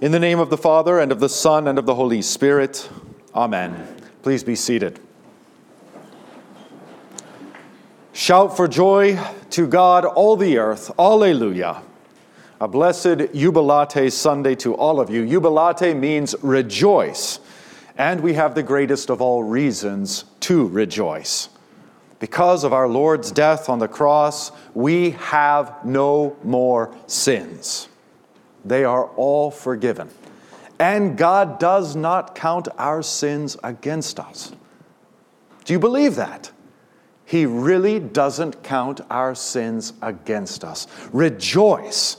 In the name of the Father, and of the Son, and of the Holy Spirit. Amen. Please be seated. Shout for joy to God, all the earth. Alleluia. A blessed Jubilate Sunday to all of you. Jubilate means rejoice, and we have the greatest of all reasons to rejoice. Because of our Lord's death on the cross, we have no more sins. They are all forgiven. And God does not count our sins against us. Do you believe that? He really doesn't count our sins against us. Rejoice.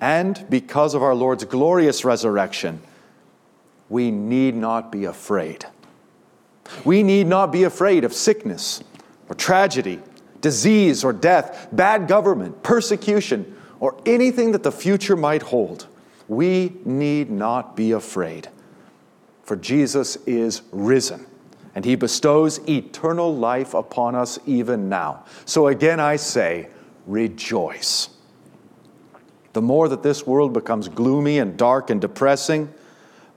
And because of our Lord's glorious resurrection, we need not be afraid. We need not be afraid of sickness or tragedy, disease or death, bad government, persecution or anything that the future might hold, we need not be afraid. For Jesus is risen, and he bestows eternal life upon us even now. So again, I say, rejoice. The more that this world becomes gloomy and dark and depressing,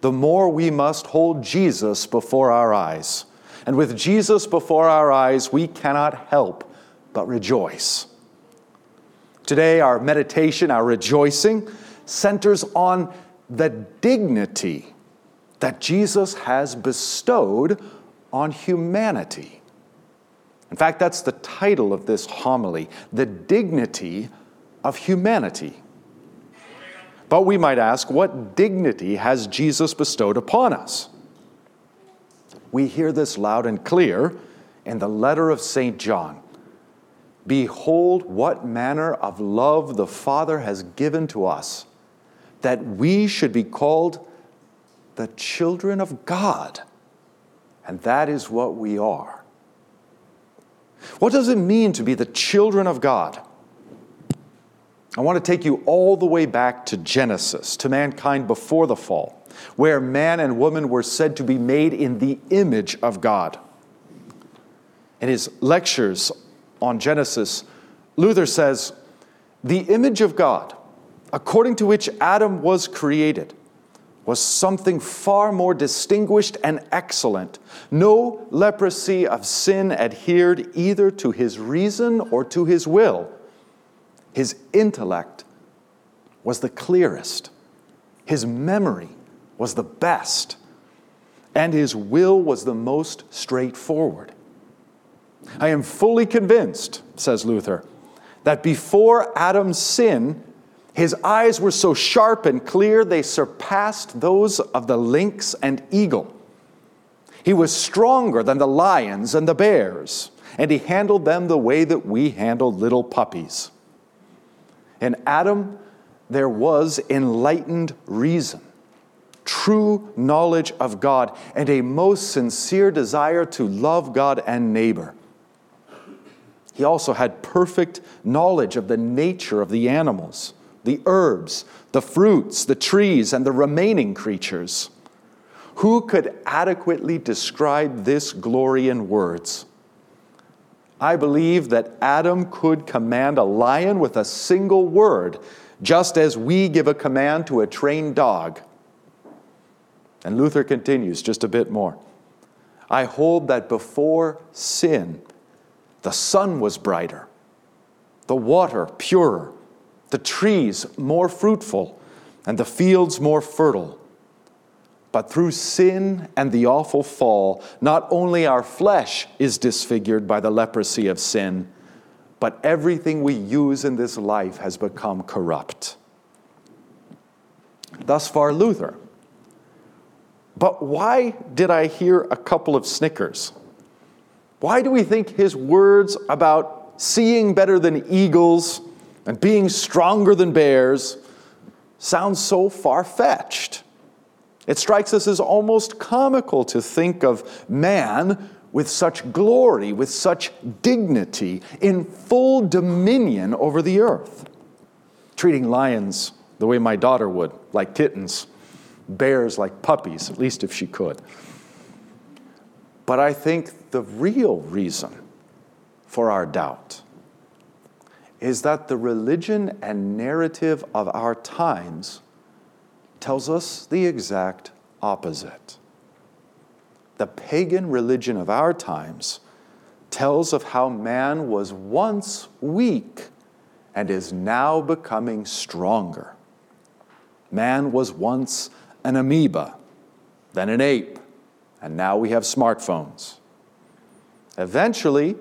the more we must hold Jesus before our eyes. And with Jesus before our eyes, we cannot help but rejoice. Today, our meditation, our rejoicing, centers on the dignity that Jesus has bestowed on humanity. In fact, that's the title of this homily the dignity of humanity. But we might ask, what dignity has Jesus bestowed upon us? We hear this loud and clear in the letter of St. John. Behold, what manner of love the Father has given to us, that we should be called the children of God. And that is what we are. What does it mean to be the children of God? I want to take you all the way back to Genesis, to mankind before the fall, where man and woman were said to be made in the image of God. In his lectures on Genesis, Luther says, The image of God, according to which Adam was created, was something far more distinguished and excellent. No leprosy of sin adhered either to his reason or to his will. His intellect was the clearest, his memory was the best, and his will was the most straightforward. I am fully convinced, says Luther, that before Adam's sin, his eyes were so sharp and clear they surpassed those of the lynx and eagle. He was stronger than the lions and the bears, and he handled them the way that we handle little puppies. In Adam, there was enlightened reason, true knowledge of God, and a most sincere desire to love God and neighbor. He also had perfect knowledge of the nature of the animals, the herbs, the fruits, the trees, and the remaining creatures. Who could adequately describe this glory in words? I believe that Adam could command a lion with a single word, just as we give a command to a trained dog. And Luther continues just a bit more. I hold that before sin, the sun was brighter, the water purer, the trees more fruitful, and the fields more fertile. But through sin and the awful fall, not only our flesh is disfigured by the leprosy of sin, but everything we use in this life has become corrupt. Thus far, Luther. But why did I hear a couple of snickers? Why do we think his words about seeing better than eagles and being stronger than bears sound so far fetched? It strikes us as almost comical to think of man with such glory, with such dignity, in full dominion over the earth, treating lions the way my daughter would, like kittens, bears like puppies, at least if she could. But I think the real reason for our doubt is that the religion and narrative of our times tells us the exact opposite. The pagan religion of our times tells of how man was once weak and is now becoming stronger. Man was once an amoeba, then an ape, and now we have smartphones. Eventually,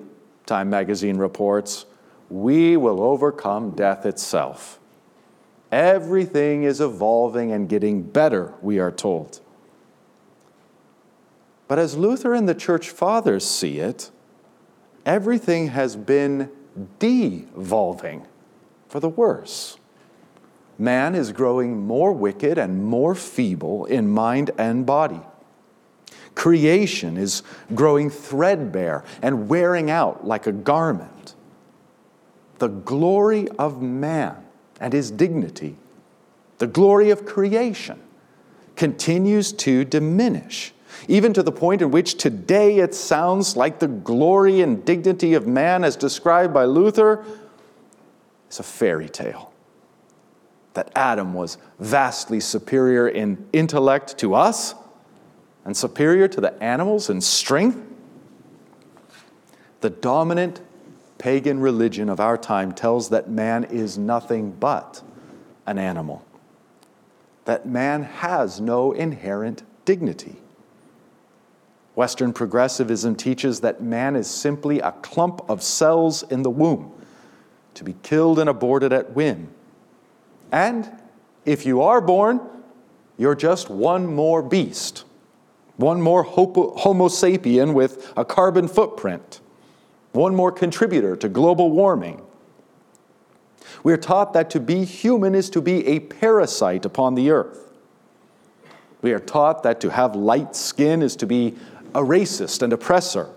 Time magazine reports, we will overcome death itself. Everything is evolving and getting better, we are told. But as Luther and the church fathers see it, everything has been devolving for the worse. Man is growing more wicked and more feeble in mind and body. Creation is growing threadbare and wearing out like a garment. The glory of man and his dignity, the glory of creation, continues to diminish, even to the point in which today it sounds like the glory and dignity of man, as described by Luther, is a fairy tale. That Adam was vastly superior in intellect to us and superior to the animals in strength? The dominant pagan religion of our time tells that man is nothing but an animal, that man has no inherent dignity. Western progressivism teaches that man is simply a clump of cells in the womb to be killed and aborted at whim. And if you are born, you're just one more beast one more Homo sapien with a carbon footprint, one more contributor to global warming. We are taught that to be human is to be a parasite upon the earth. We are taught that to have light skin is to be a racist and oppressor.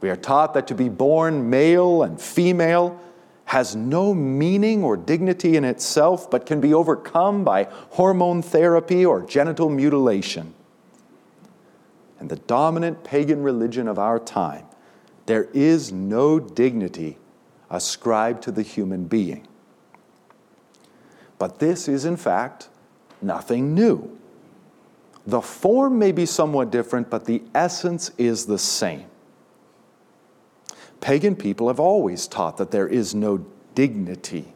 We are taught that to be born male and female has no meaning or dignity in itself, but can be overcome by hormone therapy or genital mutilation and the dominant pagan religion of our time, there is no dignity ascribed to the human being. But this is, in fact, nothing new. The form may be somewhat different, but the essence is the same. Pagan people have always taught that there is no dignity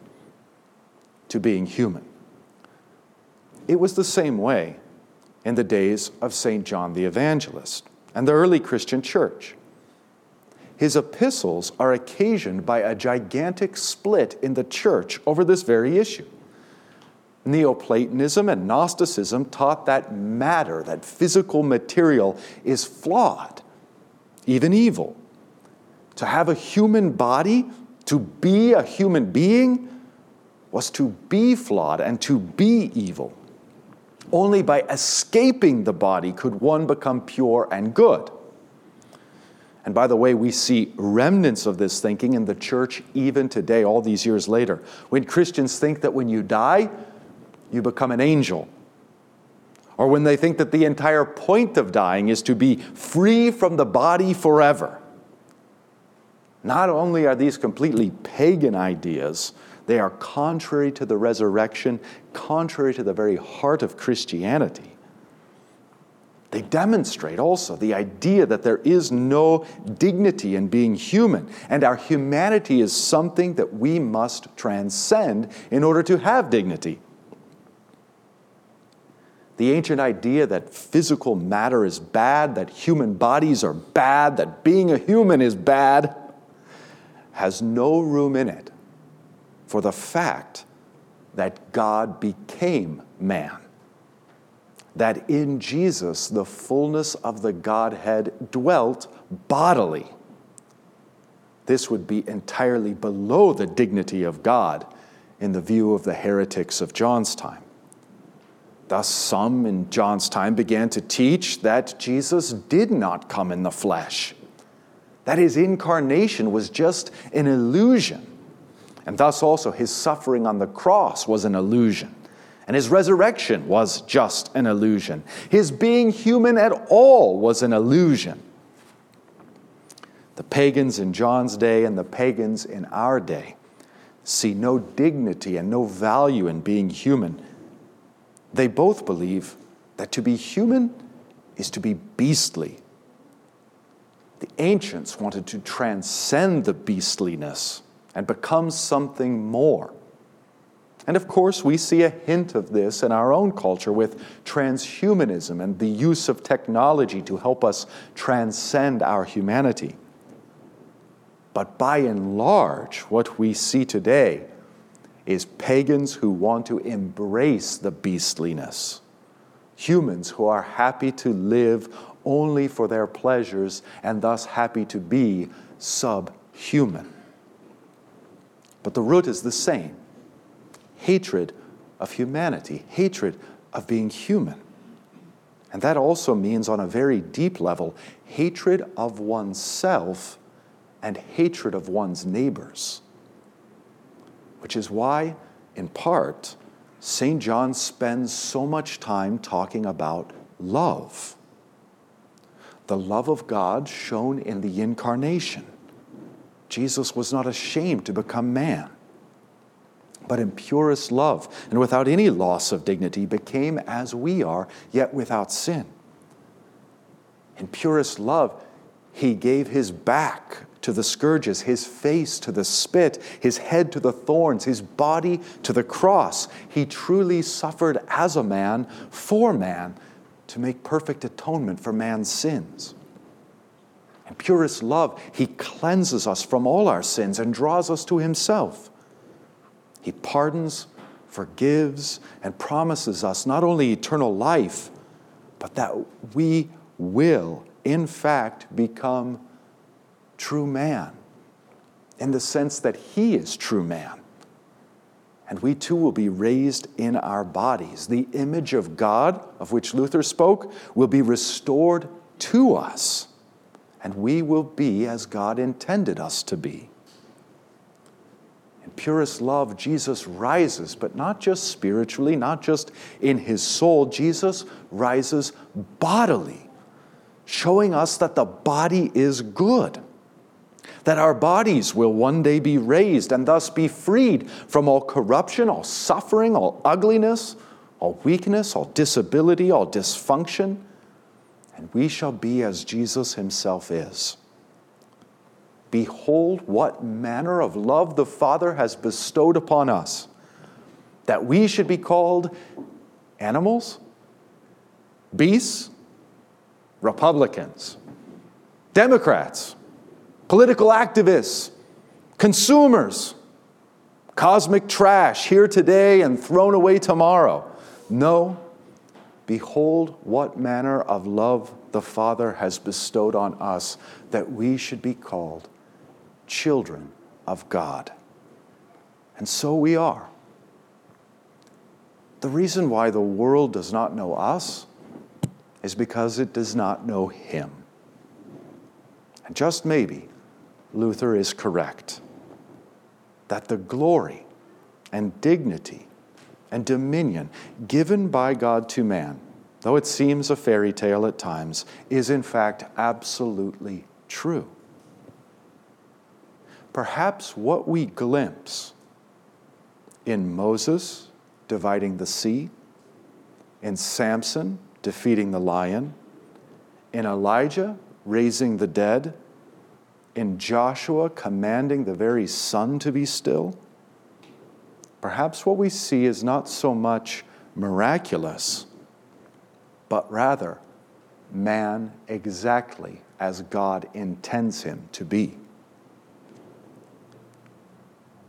to being human. It was the same way in the days of St. John the Evangelist and the early Christian church. His epistles are occasioned by a gigantic split in the church over this very issue. Neoplatonism and Gnosticism taught that matter, that physical material, is flawed, even evil. To have a human body, to be a human being, was to be flawed and to be evil. Only by escaping the body could one become pure and good. And by the way, we see remnants of this thinking in the church even today, all these years later. When Christians think that when you die, you become an angel. Or when they think that the entire point of dying is to be free from the body forever. Not only are these completely pagan ideas, they are contrary to the resurrection, contrary to the very heart of Christianity. They demonstrate also the idea that there is no dignity in being human, and our humanity is something that we must transcend in order to have dignity. The ancient idea that physical matter is bad, that human bodies are bad, that being a human is bad, has no room in it for the fact that God became man. That in Jesus the fullness of the Godhead dwelt bodily. This would be entirely below the dignity of God in the view of the heretics of John's time. Thus, some in John's time began to teach that Jesus did not come in the flesh, that his incarnation was just an illusion and thus also his suffering on the cross was an illusion. And his resurrection was just an illusion. His being human at all was an illusion. The pagans in John's day and the pagans in our day see no dignity and no value in being human they both believe that to be human is to be beastly. The ancients wanted to transcend the beastliness and becomes something more. And of course, we see a hint of this in our own culture with transhumanism and the use of technology to help us transcend our humanity. But by and large, what we see today is pagans who want to embrace the beastliness, humans who are happy to live only for their pleasures and thus happy to be subhuman. But the root is the same hatred of humanity, hatred of being human. And that also means, on a very deep level, hatred of oneself and hatred of one's neighbors. Which is why, in part, St. John spends so much time talking about love. The love of God shown in the incarnation. Jesus was not ashamed to become man, but in purest love and without any loss of dignity became as we are, yet without sin. In purest love, he gave his back to the scourges, his face to the spit, his head to the thorns, his body to the cross. He truly suffered as a man for man to make perfect atonement for man's sins. Purest love, he cleanses us from all our sins and draws us to himself. He pardons, forgives, and promises us not only eternal life, but that we will, in fact, become true man in the sense that he is true man. And we too will be raised in our bodies. The image of God, of which Luther spoke, will be restored to us, and we will be as God intended us to be. In purest love, Jesus rises, but not just spiritually, not just in his soul. Jesus rises bodily, showing us that the body is good that our bodies will one day be raised and thus be freed from all corruption, all suffering, all ugliness, all weakness, all disability, all dysfunction, and we shall be as Jesus himself is. Behold, what manner of love the Father has bestowed upon us, that we should be called animals, beasts, Republicans, Democrats political activists, consumers, cosmic trash here today and thrown away tomorrow. No, behold what manner of love the Father has bestowed on us that we should be called children of God. And so we are. The reason why the world does not know us is because it does not know Him. And just maybe, Luther is correct that the glory and dignity and dominion given by God to man, though it seems a fairy tale at times, is in fact absolutely true. Perhaps what we glimpse in Moses dividing the sea, in Samson defeating the lion, in Elijah raising the dead, in Joshua commanding the very sun to be still? Perhaps what we see is not so much miraculous, but rather man exactly as God intends him to be.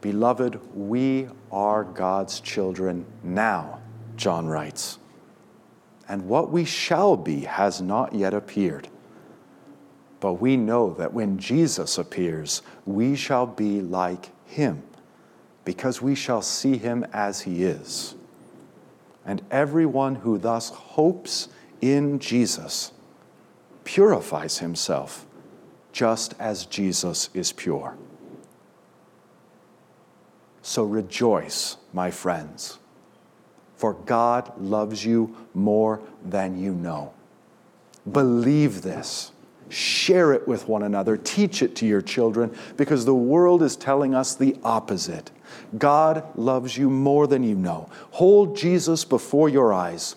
Beloved, we are God's children now, John writes. And what we shall be has not yet appeared. But we know that when Jesus appears, we shall be like him, because we shall see him as he is. And everyone who thus hopes in Jesus purifies himself, just as Jesus is pure. So rejoice, my friends, for God loves you more than you know. Believe this Share it with one another. Teach it to your children because the world is telling us the opposite God loves you more than you know. Hold Jesus before your eyes.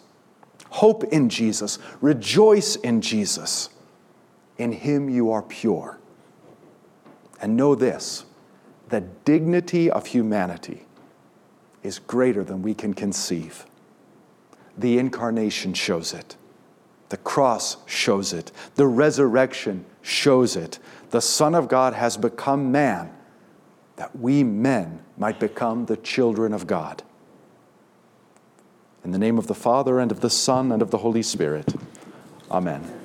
Hope in Jesus. Rejoice in Jesus. In Him you are pure. And know this the dignity of humanity is greater than we can conceive. The incarnation shows it. The cross shows it. The resurrection shows it. The Son of God has become man that we men might become the children of God. In the name of the Father, and of the Son, and of the Holy Spirit. Amen.